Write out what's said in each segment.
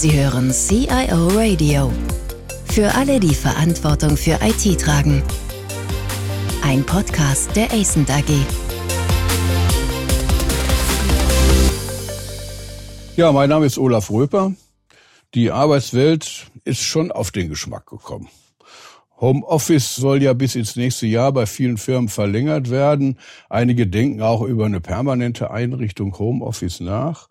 Sie hören CIO Radio. Für alle, die Verantwortung für IT tragen. Ein Podcast der ACENT AG. Ja, mein Name ist Olaf Röper. Die Arbeitswelt ist schon auf den Geschmack gekommen. Homeoffice soll ja bis ins nächste Jahr bei vielen Firmen verlängert werden. Einige denken auch über eine permanente Einrichtung Homeoffice nach.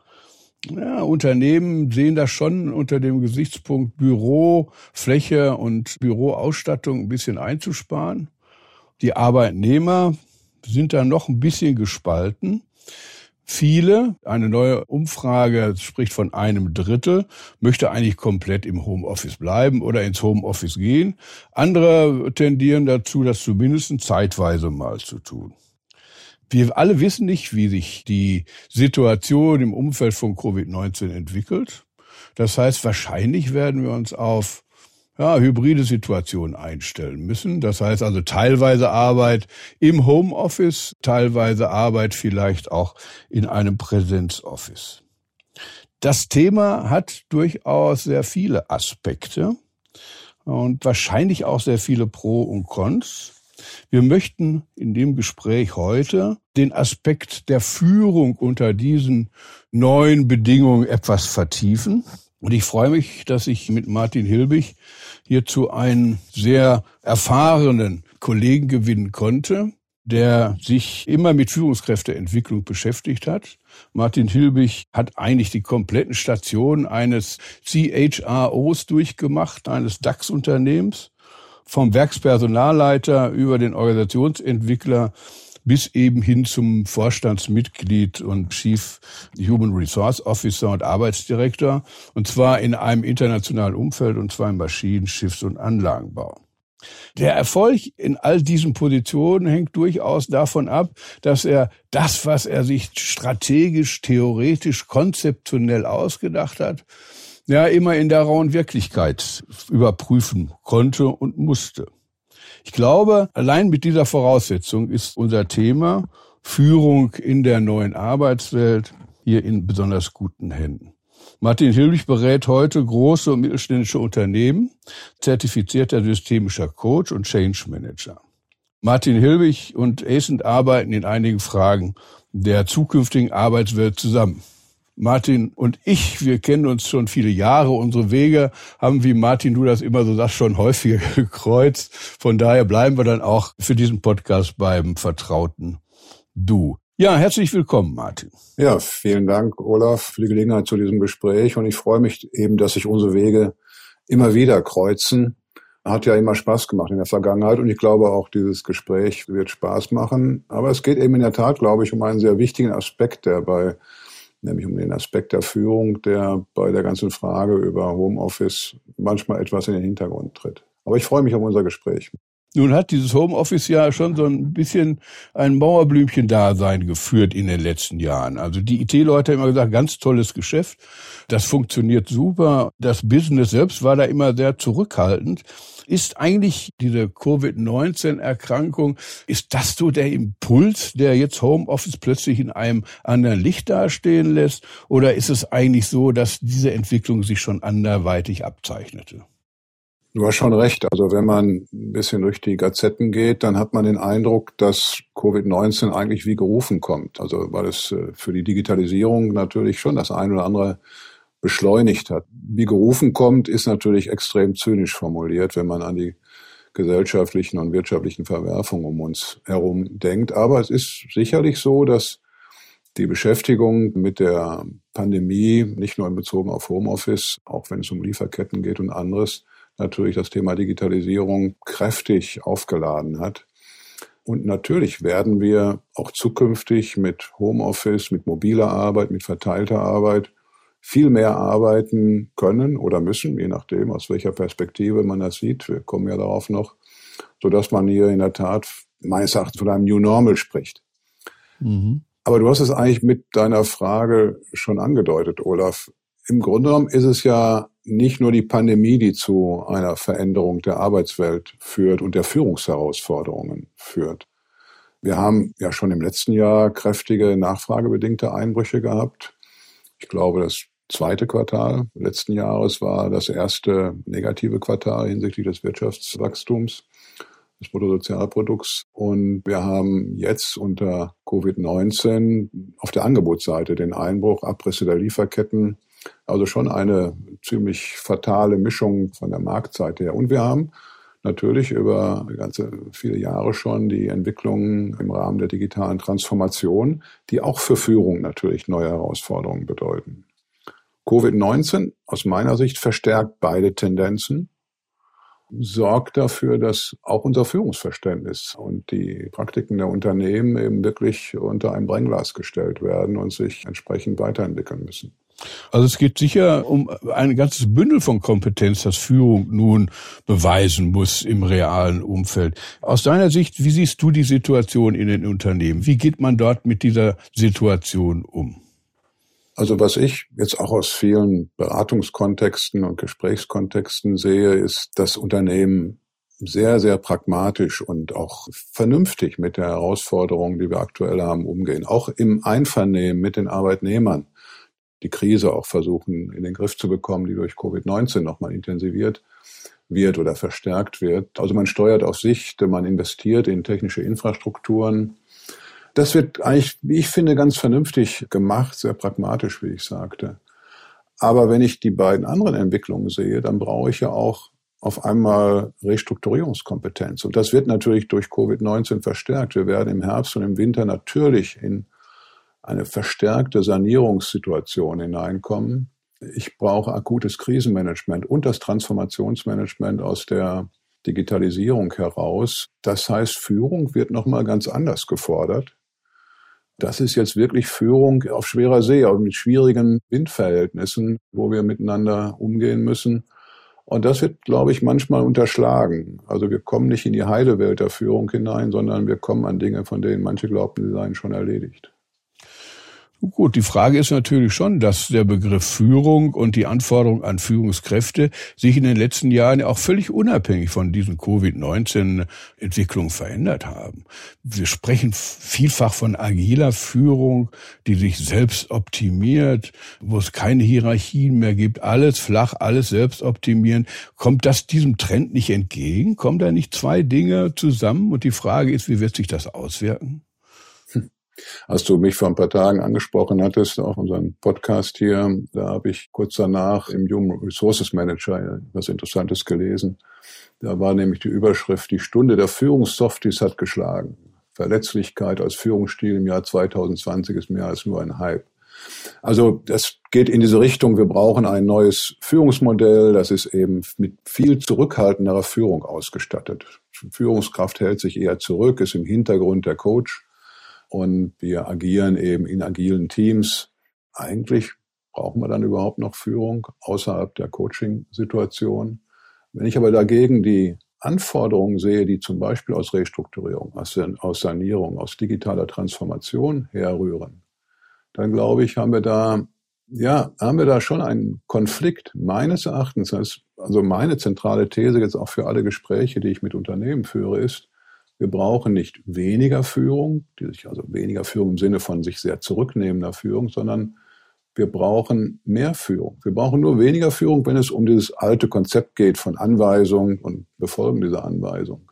Ja, Unternehmen sehen das schon unter dem Gesichtspunkt Bürofläche und Büroausstattung ein bisschen einzusparen. Die Arbeitnehmer sind da noch ein bisschen gespalten. Viele, eine neue Umfrage spricht von einem Drittel, möchte eigentlich komplett im Homeoffice bleiben oder ins Homeoffice gehen. Andere tendieren dazu, das zumindest zeitweise mal zu tun. Wir alle wissen nicht, wie sich die Situation im Umfeld von Covid-19 entwickelt. Das heißt, wahrscheinlich werden wir uns auf ja, hybride Situationen einstellen müssen. Das heißt also teilweise Arbeit im Homeoffice, teilweise Arbeit vielleicht auch in einem Präsenzoffice. Das Thema hat durchaus sehr viele Aspekte und wahrscheinlich auch sehr viele Pro und Cons. Wir möchten in dem Gespräch heute den Aspekt der Führung unter diesen neuen Bedingungen etwas vertiefen. Und ich freue mich, dass ich mit Martin Hilbig hierzu einen sehr erfahrenen Kollegen gewinnen konnte, der sich immer mit Führungskräfteentwicklung beschäftigt hat. Martin Hilbig hat eigentlich die kompletten Stationen eines CHROs durchgemacht, eines DAX-Unternehmens, vom Werkspersonalleiter über den Organisationsentwickler bis eben hin zum Vorstandsmitglied und Chief Human Resource Officer und Arbeitsdirektor, und zwar in einem internationalen Umfeld, und zwar im Maschinen-, Schiffs- und Anlagenbau. Der Erfolg in all diesen Positionen hängt durchaus davon ab, dass er das, was er sich strategisch, theoretisch, konzeptionell ausgedacht hat, ja immer in der rauen Wirklichkeit überprüfen konnte und musste. Ich glaube, allein mit dieser Voraussetzung ist unser Thema Führung in der neuen Arbeitswelt hier in besonders guten Händen. Martin Hilbig berät heute große und mittelständische Unternehmen, zertifizierter systemischer Coach und Change Manager. Martin Hilbig und ACENT arbeiten in einigen Fragen der zukünftigen Arbeitswelt zusammen. Martin und ich, wir kennen uns schon viele Jahre. Unsere Wege haben, wie Martin, du das immer so sagst, schon häufiger gekreuzt. Von daher bleiben wir dann auch für diesen Podcast beim vertrauten Du. Ja, herzlich willkommen, Martin. Ja, vielen Dank, Olaf, für die Gelegenheit zu diesem Gespräch. Und ich freue mich eben, dass sich unsere Wege immer wieder kreuzen. Hat ja immer Spaß gemacht in der Vergangenheit und ich glaube auch dieses Gespräch wird Spaß machen. Aber es geht eben in der Tat, glaube ich, um einen sehr wichtigen Aspekt, der bei nämlich um den Aspekt der Führung, der bei der ganzen Frage über Homeoffice manchmal etwas in den Hintergrund tritt. Aber ich freue mich auf unser Gespräch. Nun hat dieses Homeoffice ja schon so ein bisschen ein Mauerblümchen-Dasein geführt in den letzten Jahren. Also die IT-Leute haben immer gesagt, ganz tolles Geschäft, das funktioniert super. Das Business selbst war da immer sehr zurückhaltend. Ist eigentlich diese Covid-19-Erkrankung, ist das so der Impuls, der jetzt Homeoffice plötzlich in einem anderen Licht dastehen lässt? Oder ist es eigentlich so, dass diese Entwicklung sich schon anderweitig abzeichnete? Du hast schon recht. Also wenn man ein bisschen durch die Gazetten geht, dann hat man den Eindruck, dass Covid-19 eigentlich wie gerufen kommt. Also weil es äh, für die Digitalisierung natürlich schon das ein oder andere beschleunigt hat. Wie gerufen kommt, ist natürlich extrem zynisch formuliert, wenn man an die gesellschaftlichen und wirtschaftlichen Verwerfungen um uns herum denkt. Aber es ist sicherlich so, dass die Beschäftigung mit der Pandemie, nicht nur in Bezug auf Homeoffice, auch wenn es um Lieferketten geht und anderes, natürlich das Thema Digitalisierung kräftig aufgeladen hat. Und natürlich werden wir auch zukünftig mit Homeoffice, mit mobiler Arbeit, mit verteilter Arbeit viel mehr arbeiten können oder müssen, je nachdem, aus welcher Perspektive man das sieht. Wir kommen ja darauf noch, so dass man hier in der Tat meines Erachtens von einem New Normal spricht. Mhm. Aber du hast es eigentlich mit deiner Frage schon angedeutet, Olaf. Im Grunde genommen ist es ja nicht nur die Pandemie, die zu einer Veränderung der Arbeitswelt führt und der Führungsherausforderungen führt. Wir haben ja schon im letzten Jahr kräftige nachfragebedingte Einbrüche gehabt. Ich glaube, das zweite Quartal letzten Jahres war das erste negative Quartal hinsichtlich des Wirtschaftswachstums des Bruttosozialprodukts. Und wir haben jetzt unter Covid-19 auf der Angebotsseite den Einbruch, Abrisse der Lieferketten, also schon eine ziemlich fatale Mischung von der Marktseite her. Und wir haben natürlich über ganze viele Jahre schon die Entwicklungen im Rahmen der digitalen Transformation, die auch für Führung natürlich neue Herausforderungen bedeuten. Covid-19 aus meiner Sicht verstärkt beide Tendenzen, sorgt dafür, dass auch unser Führungsverständnis und die Praktiken der Unternehmen eben wirklich unter ein Brennglas gestellt werden und sich entsprechend weiterentwickeln müssen. Also es geht sicher um ein ganzes Bündel von Kompetenz, das Führung nun beweisen muss im realen Umfeld. Aus deiner Sicht, wie siehst du die Situation in den Unternehmen? Wie geht man dort mit dieser Situation um? Also was ich jetzt auch aus vielen Beratungskontexten und Gesprächskontexten sehe, ist, dass Unternehmen sehr, sehr pragmatisch und auch vernünftig mit der Herausforderung, die wir aktuell haben, umgehen. Auch im Einvernehmen mit den Arbeitnehmern die Krise auch versuchen in den Griff zu bekommen, die durch Covid-19 nochmal intensiviert wird oder verstärkt wird. Also man steuert auf Sicht, man investiert in technische Infrastrukturen. Das wird eigentlich, wie ich finde, ganz vernünftig gemacht, sehr pragmatisch, wie ich sagte. Aber wenn ich die beiden anderen Entwicklungen sehe, dann brauche ich ja auch auf einmal Restrukturierungskompetenz. Und das wird natürlich durch Covid-19 verstärkt. Wir werden im Herbst und im Winter natürlich in eine verstärkte Sanierungssituation hineinkommen. Ich brauche akutes Krisenmanagement und das Transformationsmanagement aus der Digitalisierung heraus. Das heißt, Führung wird nochmal ganz anders gefordert. Das ist jetzt wirklich Führung auf schwerer See, auch mit schwierigen Windverhältnissen, wo wir miteinander umgehen müssen. Und das wird, glaube ich, manchmal unterschlagen. Also wir kommen nicht in die heile Welt der Führung hinein, sondern wir kommen an Dinge, von denen manche glaubten, sie seien schon erledigt. Gut, die Frage ist natürlich schon, dass der Begriff Führung und die Anforderung an Führungskräfte sich in den letzten Jahren auch völlig unabhängig von diesen Covid-19-Entwicklungen verändert haben. Wir sprechen vielfach von agiler Führung, die sich selbst optimiert, wo es keine Hierarchien mehr gibt, alles flach, alles selbst optimieren. Kommt das diesem Trend nicht entgegen? Kommen da nicht zwei Dinge zusammen? Und die Frage ist, wie wird sich das auswirken? Als du mich vor ein paar Tagen angesprochen hattest, auch unseren Podcast hier, da habe ich kurz danach im Human Resources Manager was Interessantes gelesen. Da war nämlich die Überschrift, die Stunde der Führungssofties hat geschlagen. Verletzlichkeit als Führungsstil im Jahr 2020 ist mehr als nur ein Hype. Also das geht in diese Richtung, wir brauchen ein neues Führungsmodell, das ist eben mit viel zurückhaltenderer Führung ausgestattet. Führungskraft hält sich eher zurück, ist im Hintergrund der Coach und wir agieren eben in agilen Teams. Eigentlich brauchen wir dann überhaupt noch Führung außerhalb der Coaching-Situation. Wenn ich aber dagegen die Anforderungen sehe, die zum Beispiel aus Restrukturierung, aus Sanierung, aus digitaler Transformation herrühren, dann glaube ich, haben wir da, ja, haben wir da schon einen Konflikt meines Erachtens. Also meine zentrale These jetzt auch für alle Gespräche, die ich mit Unternehmen führe, ist, wir brauchen nicht weniger Führung, die sich also weniger Führung im Sinne von sich sehr zurücknehmender Führung, sondern wir brauchen mehr Führung. Wir brauchen nur weniger Führung, wenn es um dieses alte Konzept geht von Anweisung und Befolgen dieser Anweisung.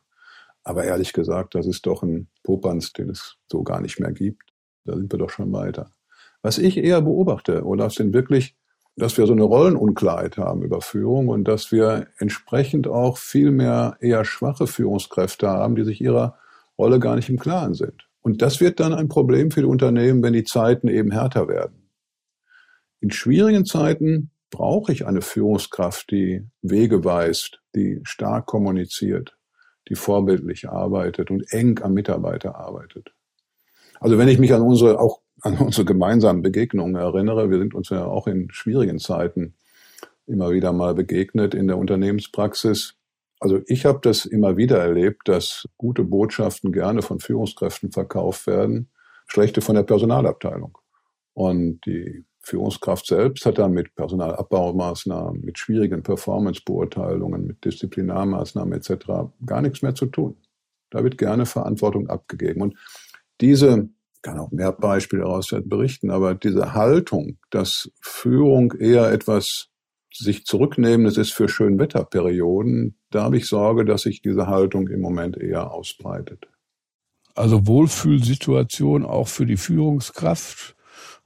Aber ehrlich gesagt, das ist doch ein Popanz, den es so gar nicht mehr gibt. Da sind wir doch schon weiter. Was ich eher beobachte, Olaf, sind wirklich dass wir so eine Rollenunklarheit haben über Führung und dass wir entsprechend auch viel mehr eher schwache Führungskräfte haben, die sich ihrer Rolle gar nicht im Klaren sind. Und das wird dann ein Problem für die Unternehmen, wenn die Zeiten eben härter werden. In schwierigen Zeiten brauche ich eine Führungskraft, die Wege weist, die stark kommuniziert, die vorbildlich arbeitet und eng am Mitarbeiter arbeitet. Also wenn ich mich an unsere auch an unsere gemeinsamen Begegnungen erinnere. Wir sind uns ja auch in schwierigen Zeiten immer wieder mal begegnet in der Unternehmenspraxis. Also ich habe das immer wieder erlebt, dass gute Botschaften gerne von Führungskräften verkauft werden, schlechte von der Personalabteilung. Und die Führungskraft selbst hat dann mit Personalabbaumaßnahmen, mit schwierigen Performancebeurteilungen, mit Disziplinarmaßnahmen etc. gar nichts mehr zu tun. Da wird gerne Verantwortung abgegeben. Und diese kann auch mehr Beispiele daraus berichten, aber diese Haltung, dass Führung eher etwas sich zurücknehmendes ist für Schönwetterperioden, da habe ich Sorge, dass sich diese Haltung im Moment eher ausbreitet. Also Wohlfühlsituation auch für die Führungskraft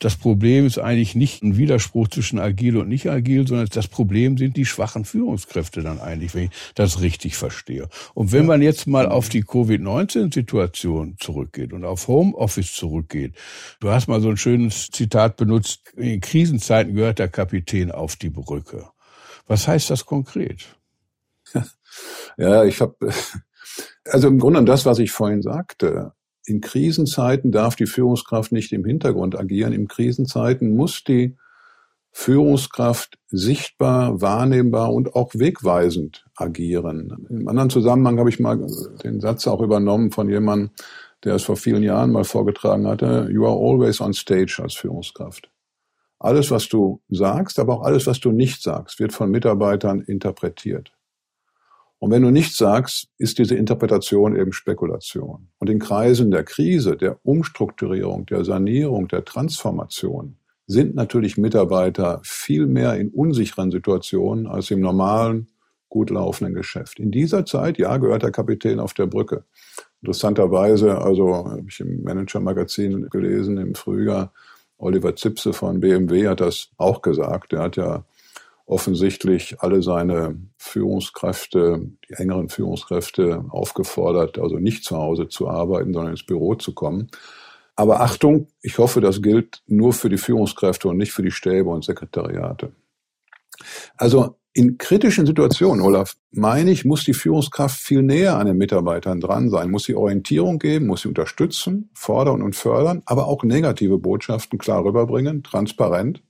das Problem ist eigentlich nicht ein Widerspruch zwischen agil und nicht agil, sondern das Problem sind die schwachen Führungskräfte dann eigentlich, wenn ich das richtig verstehe. Und wenn man jetzt mal auf die Covid-19-Situation zurückgeht und auf Homeoffice zurückgeht, du hast mal so ein schönes Zitat benutzt, in Krisenzeiten gehört der Kapitän auf die Brücke. Was heißt das konkret? Ja, ich habe also im Grunde das, was ich vorhin sagte in Krisenzeiten darf die Führungskraft nicht im Hintergrund agieren. In Krisenzeiten muss die Führungskraft sichtbar, wahrnehmbar und auch wegweisend agieren. Im anderen Zusammenhang habe ich mal den Satz auch übernommen von jemandem, der es vor vielen Jahren mal vorgetragen hatte, you are always on stage als Führungskraft. Alles, was du sagst, aber auch alles, was du nicht sagst, wird von Mitarbeitern interpretiert. Und wenn du nichts sagst, ist diese Interpretation eben Spekulation. Und in Kreisen der Krise, der Umstrukturierung, der Sanierung, der Transformation sind natürlich Mitarbeiter viel mehr in unsicheren Situationen als im normalen, gut laufenden Geschäft. In dieser Zeit, ja, gehört der Kapitän auf der Brücke. Interessanterweise, also habe ich im Manager-Magazin gelesen im Frühjahr, Oliver Zipse von BMW hat das auch gesagt. Er hat ja offensichtlich alle seine Führungskräfte, die engeren Führungskräfte aufgefordert, also nicht zu Hause zu arbeiten, sondern ins Büro zu kommen. Aber Achtung, ich hoffe, das gilt nur für die Führungskräfte und nicht für die Stäbe und Sekretariate. Also in kritischen Situationen, Olaf, meine ich, muss die Führungskraft viel näher an den Mitarbeitern dran sein, muss sie Orientierung geben, muss sie unterstützen, fordern und fördern, aber auch negative Botschaften klar rüberbringen, transparent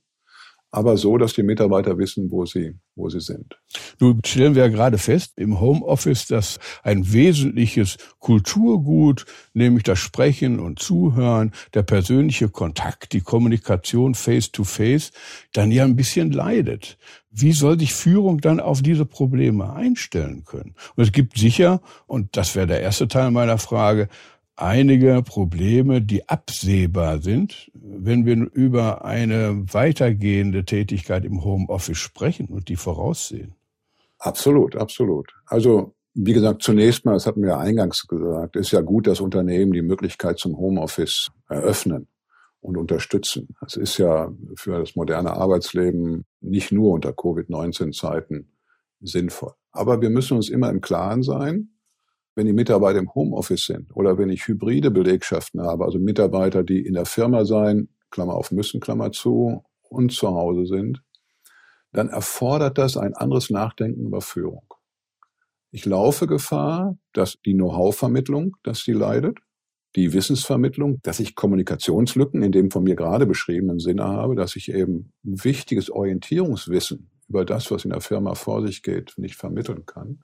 aber so, dass die Mitarbeiter wissen, wo sie, wo sie sind. Nun stellen wir ja gerade fest im Homeoffice, dass ein wesentliches Kulturgut, nämlich das Sprechen und Zuhören, der persönliche Kontakt, die Kommunikation face to face, dann ja ein bisschen leidet. Wie soll sich Führung dann auf diese Probleme einstellen können? Und es gibt sicher, und das wäre der erste Teil meiner Frage, einige Probleme, die absehbar sind, wenn wir über eine weitergehende Tätigkeit im Homeoffice sprechen und die voraussehen. Absolut, absolut. Also wie gesagt, zunächst mal, das hatten wir eingangs gesagt, ist ja gut, dass Unternehmen die Möglichkeit zum Homeoffice eröffnen und unterstützen. Das ist ja für das moderne Arbeitsleben nicht nur unter Covid-19-Zeiten sinnvoll. Aber wir müssen uns immer im Klaren sein, wenn die Mitarbeiter im Homeoffice sind oder wenn ich hybride Belegschaften habe, also Mitarbeiter, die in der Firma sein, Klammer auf müssen, Klammer zu, und zu Hause sind, dann erfordert das ein anderes Nachdenken über Führung. Ich laufe Gefahr, dass die Know-how-Vermittlung, dass die leidet, die Wissensvermittlung, dass ich Kommunikationslücken in dem von mir gerade beschriebenen Sinne habe, dass ich eben wichtiges Orientierungswissen über das, was in der Firma vor sich geht, nicht vermitteln kann.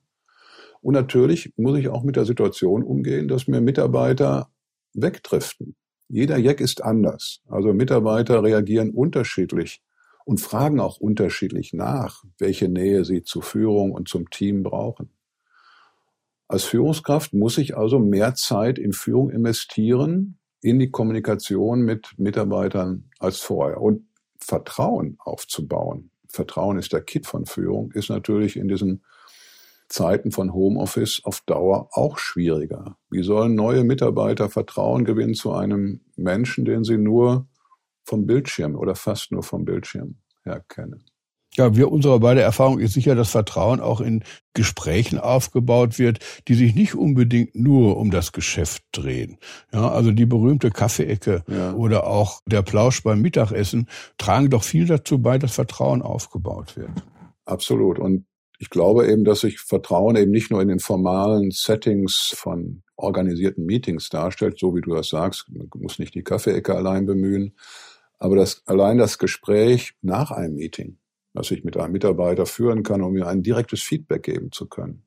Und natürlich muss ich auch mit der Situation umgehen, dass mir Mitarbeiter wegdriften. Jeder Jack ist anders. Also Mitarbeiter reagieren unterschiedlich und fragen auch unterschiedlich nach, welche Nähe sie zur Führung und zum Team brauchen. Als Führungskraft muss ich also mehr Zeit in Führung investieren, in die Kommunikation mit Mitarbeitern als vorher und Vertrauen aufzubauen. Vertrauen ist der Kit von Führung, ist natürlich in diesen Zeiten von Homeoffice auf Dauer auch schwieriger. Wie sollen neue Mitarbeiter Vertrauen gewinnen zu einem Menschen, den sie nur vom Bildschirm oder fast nur vom Bildschirm her kennen? Ja, wir, unsere beide Erfahrung ist sicher, dass Vertrauen auch in Gesprächen aufgebaut wird, die sich nicht unbedingt nur um das Geschäft drehen. Ja, also die berühmte Kaffeeecke ja. oder auch der Plausch beim Mittagessen tragen doch viel dazu bei, dass Vertrauen aufgebaut wird. Absolut. Und ich glaube eben, dass sich Vertrauen eben nicht nur in den formalen Settings von organisierten Meetings darstellt, so wie du das sagst, man muss nicht die Kaffeeecke allein bemühen, aber das, allein das Gespräch nach einem Meeting, was ich mit einem Mitarbeiter führen kann, um mir ein direktes Feedback geben zu können,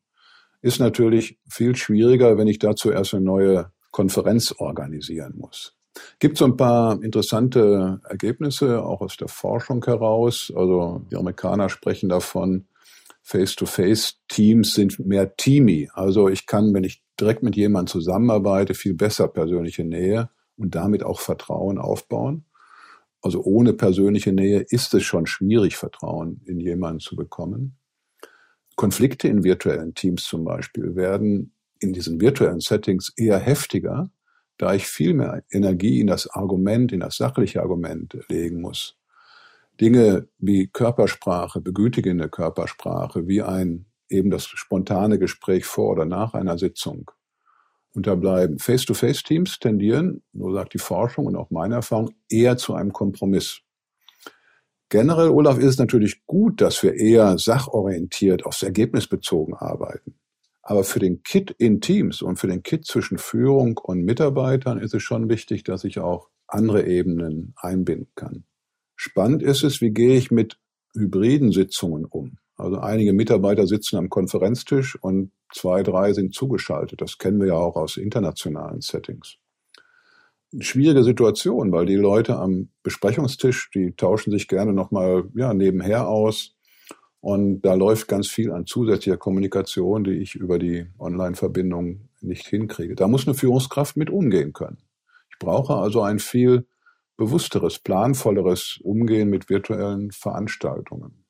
ist natürlich viel schwieriger, wenn ich dazu erst eine neue Konferenz organisieren muss. Gibt so ein paar interessante Ergebnisse auch aus der Forschung heraus. Also die Amerikaner sprechen davon, Face-to-Face-Teams sind mehr teamy. Also ich kann, wenn ich direkt mit jemandem zusammenarbeite, viel besser persönliche Nähe und damit auch Vertrauen aufbauen. Also ohne persönliche Nähe ist es schon schwierig, Vertrauen in jemanden zu bekommen. Konflikte in virtuellen Teams zum Beispiel werden in diesen virtuellen Settings eher heftiger, da ich viel mehr Energie in das Argument, in das sachliche Argument legen muss. Dinge wie Körpersprache, begütigende Körpersprache, wie ein eben das spontane Gespräch vor oder nach einer Sitzung unterbleiben. Face-to-Face-Teams tendieren, so sagt die Forschung und auch meine Erfahrung, eher zu einem Kompromiss. Generell, Olaf, ist es natürlich gut, dass wir eher sachorientiert, aufs Ergebnis bezogen arbeiten. Aber für den Kit in Teams und für den Kit zwischen Führung und Mitarbeitern ist es schon wichtig, dass ich auch andere Ebenen einbinden kann. Spannend ist es, wie gehe ich mit hybriden Sitzungen um? Also einige Mitarbeiter sitzen am Konferenztisch und zwei, drei sind zugeschaltet. Das kennen wir ja auch aus internationalen Settings. Eine schwierige Situation, weil die Leute am Besprechungstisch, die tauschen sich gerne nochmal ja, nebenher aus. Und da läuft ganz viel an zusätzlicher Kommunikation, die ich über die Online-Verbindung nicht hinkriege. Da muss eine Führungskraft mit umgehen können. Ich brauche also ein viel bewussteres, planvolleres Umgehen mit virtuellen Veranstaltungen.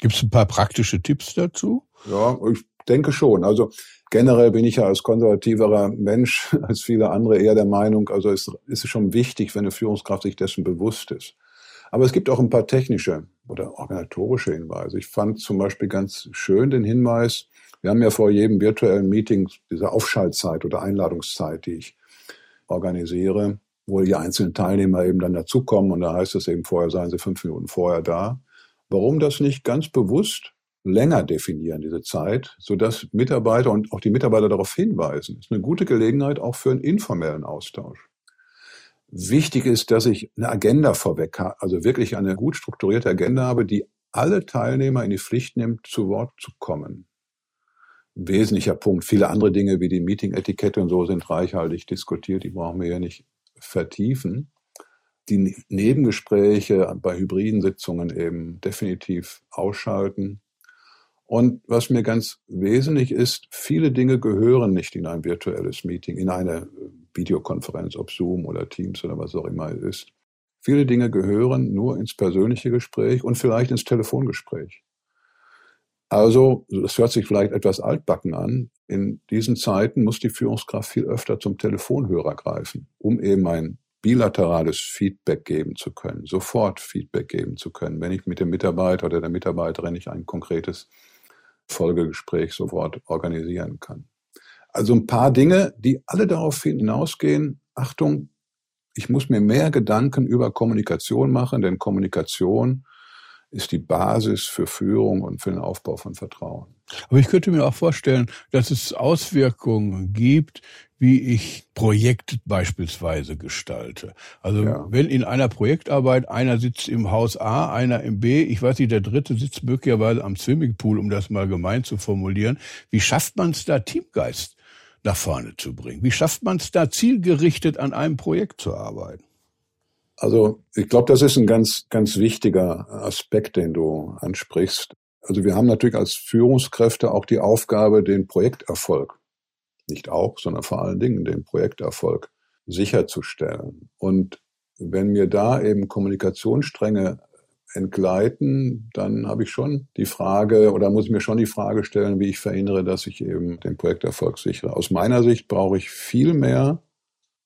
Gibt es ein paar praktische Tipps dazu? Ja, ich denke schon. Also generell bin ich ja als konservativerer Mensch, als viele andere eher der Meinung, also es ist schon wichtig, wenn eine Führungskraft sich dessen bewusst ist. Aber es gibt auch ein paar technische oder organisatorische Hinweise. Ich fand zum Beispiel ganz schön den Hinweis, wir haben ja vor jedem virtuellen Meeting diese Aufschaltzeit oder Einladungszeit, die ich organisiere, wo die einzelnen Teilnehmer eben dann dazukommen und da heißt es eben vorher, seien sie fünf Minuten vorher da. Warum das nicht ganz bewusst länger definieren, diese Zeit, sodass Mitarbeiter und auch die Mitarbeiter darauf hinweisen. Ist eine gute Gelegenheit auch für einen informellen Austausch. Wichtig ist, dass ich eine Agenda vorweg habe, also wirklich eine gut strukturierte Agenda habe, die alle Teilnehmer in die Pflicht nimmt, zu Wort zu kommen. Wesentlicher Punkt. Viele andere Dinge wie die Meeting-Etikette und so sind reichhaltig diskutiert, die brauchen wir ja nicht vertiefen die Nebengespräche bei hybriden Sitzungen eben definitiv ausschalten. Und was mir ganz wesentlich ist, viele Dinge gehören nicht in ein virtuelles Meeting, in eine Videokonferenz, ob Zoom oder Teams oder was auch immer es ist. Viele Dinge gehören nur ins persönliche Gespräch und vielleicht ins Telefongespräch. Also, das hört sich vielleicht etwas altbacken an. In diesen Zeiten muss die Führungskraft viel öfter zum Telefonhörer greifen, um eben ein bilaterales Feedback geben zu können, sofort Feedback geben zu können, wenn ich mit dem Mitarbeiter oder der Mitarbeiterin nicht ein konkretes Folgegespräch sofort organisieren kann. Also ein paar Dinge, die alle darauf hinausgehen, Achtung, ich muss mir mehr Gedanken über Kommunikation machen, denn Kommunikation ist die Basis für Führung und für den Aufbau von Vertrauen. Aber ich könnte mir auch vorstellen, dass es Auswirkungen gibt, wie ich Projekte beispielsweise gestalte. Also ja. wenn in einer Projektarbeit einer sitzt im Haus A, einer im B, ich weiß nicht, der dritte sitzt möglicherweise am Swimmingpool, um das mal gemein zu formulieren, wie schafft man es da Teamgeist nach vorne zu bringen? Wie schafft man es da zielgerichtet an einem Projekt zu arbeiten? Also ich glaube, das ist ein ganz, ganz wichtiger Aspekt, den du ansprichst. Also wir haben natürlich als Führungskräfte auch die Aufgabe, den Projekterfolg, nicht auch, sondern vor allen Dingen den Projekterfolg sicherzustellen. Und wenn mir da eben Kommunikationsstränge entgleiten, dann habe ich schon die Frage oder muss ich mir schon die Frage stellen, wie ich verhindere, dass ich eben den Projekterfolg sichere. Aus meiner Sicht brauche ich viel mehr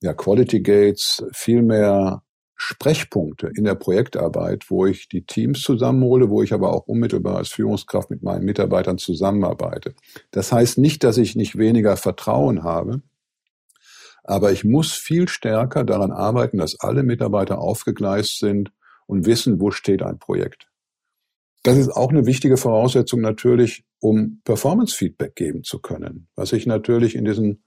ja, Quality Gates, viel mehr Sprechpunkte in der Projektarbeit, wo ich die Teams zusammenhole, wo ich aber auch unmittelbar als Führungskraft mit meinen Mitarbeitern zusammenarbeite. Das heißt nicht, dass ich nicht weniger Vertrauen habe, aber ich muss viel stärker daran arbeiten, dass alle Mitarbeiter aufgegleist sind und wissen, wo steht ein Projekt. Das ist auch eine wichtige Voraussetzung natürlich, um Performance-Feedback geben zu können, was ich natürlich in diesen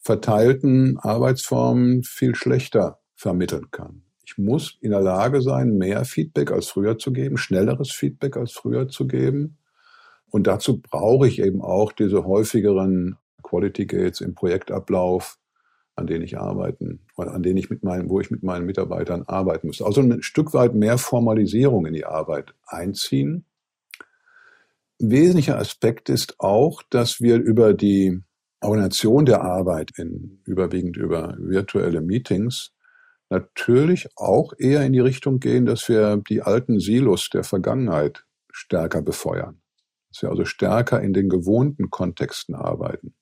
verteilten Arbeitsformen viel schlechter vermitteln kann. Ich muss in der Lage sein, mehr Feedback als früher zu geben, schnelleres Feedback als früher zu geben. Und dazu brauche ich eben auch diese häufigeren Quality Gates im Projektablauf, an denen ich arbeiten oder an denen ich mit meinen, wo ich mit meinen Mitarbeitern arbeiten muss. Also ein Stück weit mehr Formalisierung in die Arbeit einziehen. Ein wesentlicher Aspekt ist auch, dass wir über die Organisation der Arbeit in überwiegend über virtuelle Meetings natürlich auch eher in die Richtung gehen, dass wir die alten Silos der Vergangenheit stärker befeuern. Dass wir also stärker in den gewohnten Kontexten arbeiten.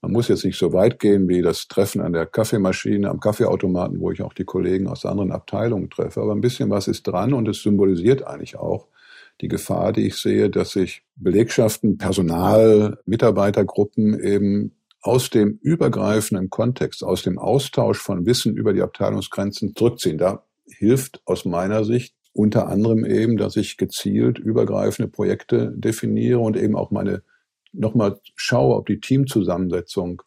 Man muss jetzt nicht so weit gehen wie das Treffen an der Kaffeemaschine, am Kaffeeautomaten, wo ich auch die Kollegen aus anderen Abteilungen treffe. Aber ein bisschen was ist dran und es symbolisiert eigentlich auch die Gefahr, die ich sehe, dass sich Belegschaften, Personal, Mitarbeitergruppen eben aus dem übergreifenden Kontext, aus dem Austausch von Wissen über die Abteilungsgrenzen zurückziehen. Da hilft aus meiner Sicht unter anderem eben, dass ich gezielt übergreifende Projekte definiere und eben auch meine nochmal schaue, ob die Teamzusammensetzung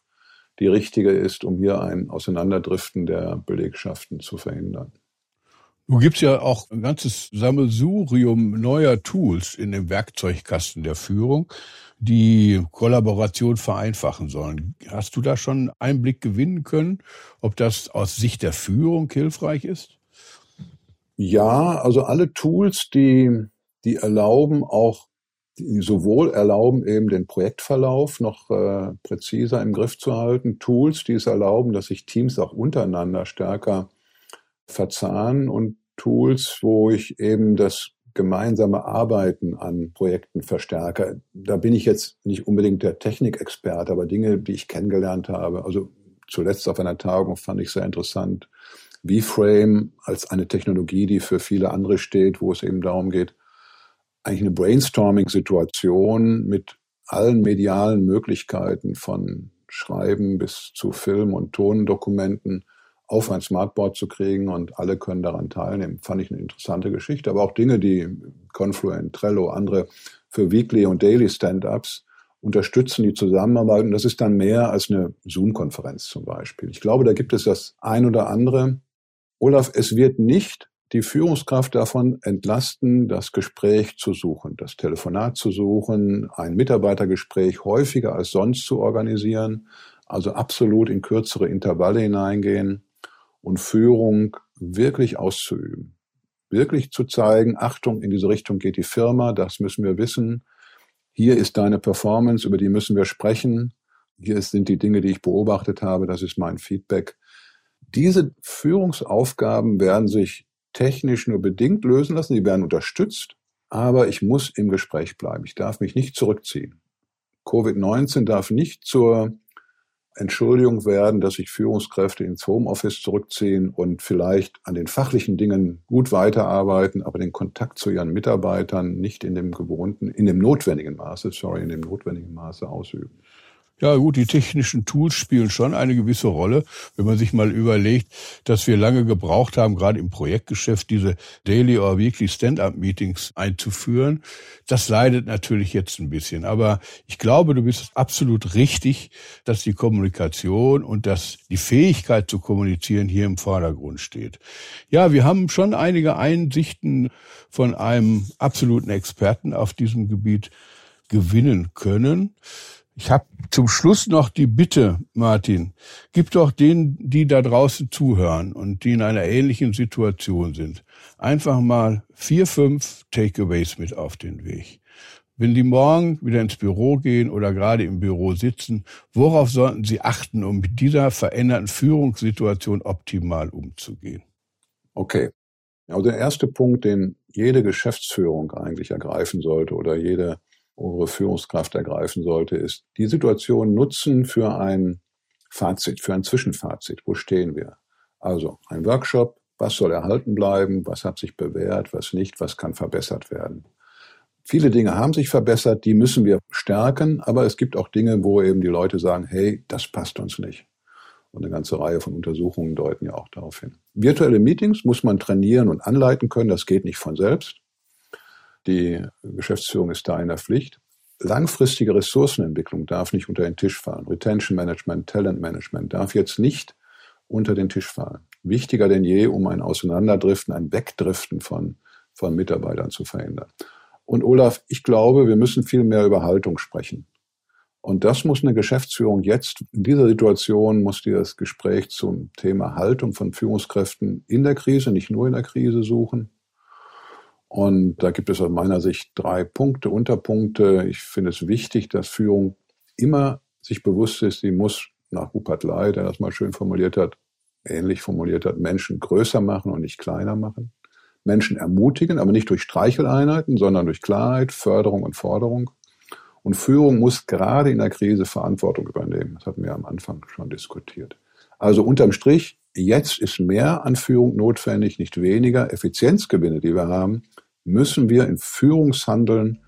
die richtige ist, um hier ein Auseinanderdriften der Belegschaften zu verhindern. Du gibst ja auch ein ganzes Sammelsurium neuer Tools in dem Werkzeugkasten der Führung, die Kollaboration vereinfachen sollen. Hast du da schon Einblick gewinnen können, ob das aus Sicht der Führung hilfreich ist? Ja, also alle Tools, die, die erlauben auch, die sowohl erlauben eben den Projektverlauf noch äh, präziser im Griff zu halten, Tools, die es erlauben, dass sich Teams auch untereinander stärker verzahnen und Tools, wo ich eben das gemeinsame Arbeiten an Projekten verstärke. Da bin ich jetzt nicht unbedingt der Technikexperte, aber Dinge, die ich kennengelernt habe. Also zuletzt auf einer Tagung fand ich sehr interessant. V-Frame als eine Technologie, die für viele andere steht, wo es eben darum geht, eigentlich eine Brainstorming-Situation mit allen medialen Möglichkeiten von Schreiben bis zu Film- und Tondokumenten auf ein Smartboard zu kriegen und alle können daran teilnehmen. Fand ich eine interessante Geschichte. Aber auch Dinge, die Confluent, Trello, andere für Weekly und Daily Stand-ups unterstützen die Zusammenarbeit. Und das ist dann mehr als eine Zoom-Konferenz zum Beispiel. Ich glaube, da gibt es das ein oder andere. Olaf, es wird nicht die Führungskraft davon entlasten, das Gespräch zu suchen, das Telefonat zu suchen, ein Mitarbeitergespräch häufiger als sonst zu organisieren, also absolut in kürzere Intervalle hineingehen und Führung wirklich auszuüben. Wirklich zu zeigen, Achtung, in diese Richtung geht die Firma, das müssen wir wissen. Hier ist deine Performance, über die müssen wir sprechen. Hier sind die Dinge, die ich beobachtet habe, das ist mein Feedback. Diese Führungsaufgaben werden sich technisch nur bedingt lösen lassen, sie werden unterstützt, aber ich muss im Gespräch bleiben. Ich darf mich nicht zurückziehen. Covid-19 darf nicht zur Entschuldigung werden, dass sich Führungskräfte ins Homeoffice zurückziehen und vielleicht an den fachlichen Dingen gut weiterarbeiten, aber den Kontakt zu ihren Mitarbeitern nicht in dem gewohnten, in dem notwendigen Maße, sorry, in dem notwendigen Maße ausüben. Ja gut, die technischen Tools spielen schon eine gewisse Rolle, wenn man sich mal überlegt, dass wir lange gebraucht haben, gerade im Projektgeschäft diese Daily or Weekly Stand-up-Meetings einzuführen. Das leidet natürlich jetzt ein bisschen. Aber ich glaube, du bist absolut richtig, dass die Kommunikation und dass die Fähigkeit zu kommunizieren hier im Vordergrund steht. Ja, wir haben schon einige Einsichten von einem absoluten Experten auf diesem Gebiet gewinnen können. Ich habe zum Schluss noch die Bitte, Martin, gib doch denen, die da draußen zuhören und die in einer ähnlichen Situation sind, einfach mal vier, fünf Takeaways mit auf den Weg. Wenn die morgen wieder ins Büro gehen oder gerade im Büro sitzen, worauf sollten sie achten, um mit dieser veränderten Führungssituation optimal umzugehen? Okay. Also der erste Punkt, den jede Geschäftsführung eigentlich ergreifen sollte oder jede obere Führungskraft ergreifen sollte, ist die Situation nutzen für ein Fazit, für ein Zwischenfazit. Wo stehen wir? Also ein Workshop, was soll erhalten bleiben, was hat sich bewährt, was nicht, was kann verbessert werden. Viele Dinge haben sich verbessert, die müssen wir stärken, aber es gibt auch Dinge, wo eben die Leute sagen, hey, das passt uns nicht. Und eine ganze Reihe von Untersuchungen deuten ja auch darauf hin. Virtuelle Meetings muss man trainieren und anleiten können, das geht nicht von selbst. Die Geschäftsführung ist da in der Pflicht. Langfristige Ressourcenentwicklung darf nicht unter den Tisch fallen. Retention Management, Talent Management darf jetzt nicht unter den Tisch fallen. Wichtiger denn je, um ein Auseinanderdriften, ein Wegdriften von, von Mitarbeitern zu verhindern. Und Olaf, ich glaube, wir müssen viel mehr über Haltung sprechen. Und das muss eine Geschäftsführung jetzt, in dieser Situation muss die das Gespräch zum Thema Haltung von Führungskräften in der Krise, nicht nur in der Krise suchen. Und da gibt es aus meiner Sicht drei Punkte, Unterpunkte. Ich finde es wichtig, dass Führung immer sich bewusst ist, sie muss nach Rupert Lai, der das mal schön formuliert hat, ähnlich formuliert hat, Menschen größer machen und nicht kleiner machen. Menschen ermutigen, aber nicht durch Streicheleinheiten, sondern durch Klarheit, Förderung und Forderung. Und Führung muss gerade in der Krise Verantwortung übernehmen. Das hatten wir am Anfang schon diskutiert. Also unterm Strich, jetzt ist mehr an Führung notwendig, nicht weniger. Effizienzgewinne, die wir haben, müssen wir in Führungshandeln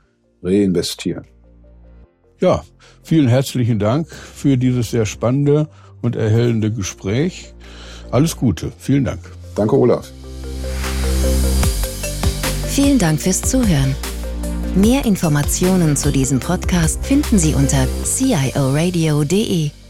reinvestieren. Ja, vielen herzlichen Dank für dieses sehr spannende und erhellende Gespräch. Alles Gute. Vielen Dank. Danke, Olaf. Vielen Dank fürs Zuhören. Mehr Informationen zu diesem Podcast finden Sie unter cioradio.de.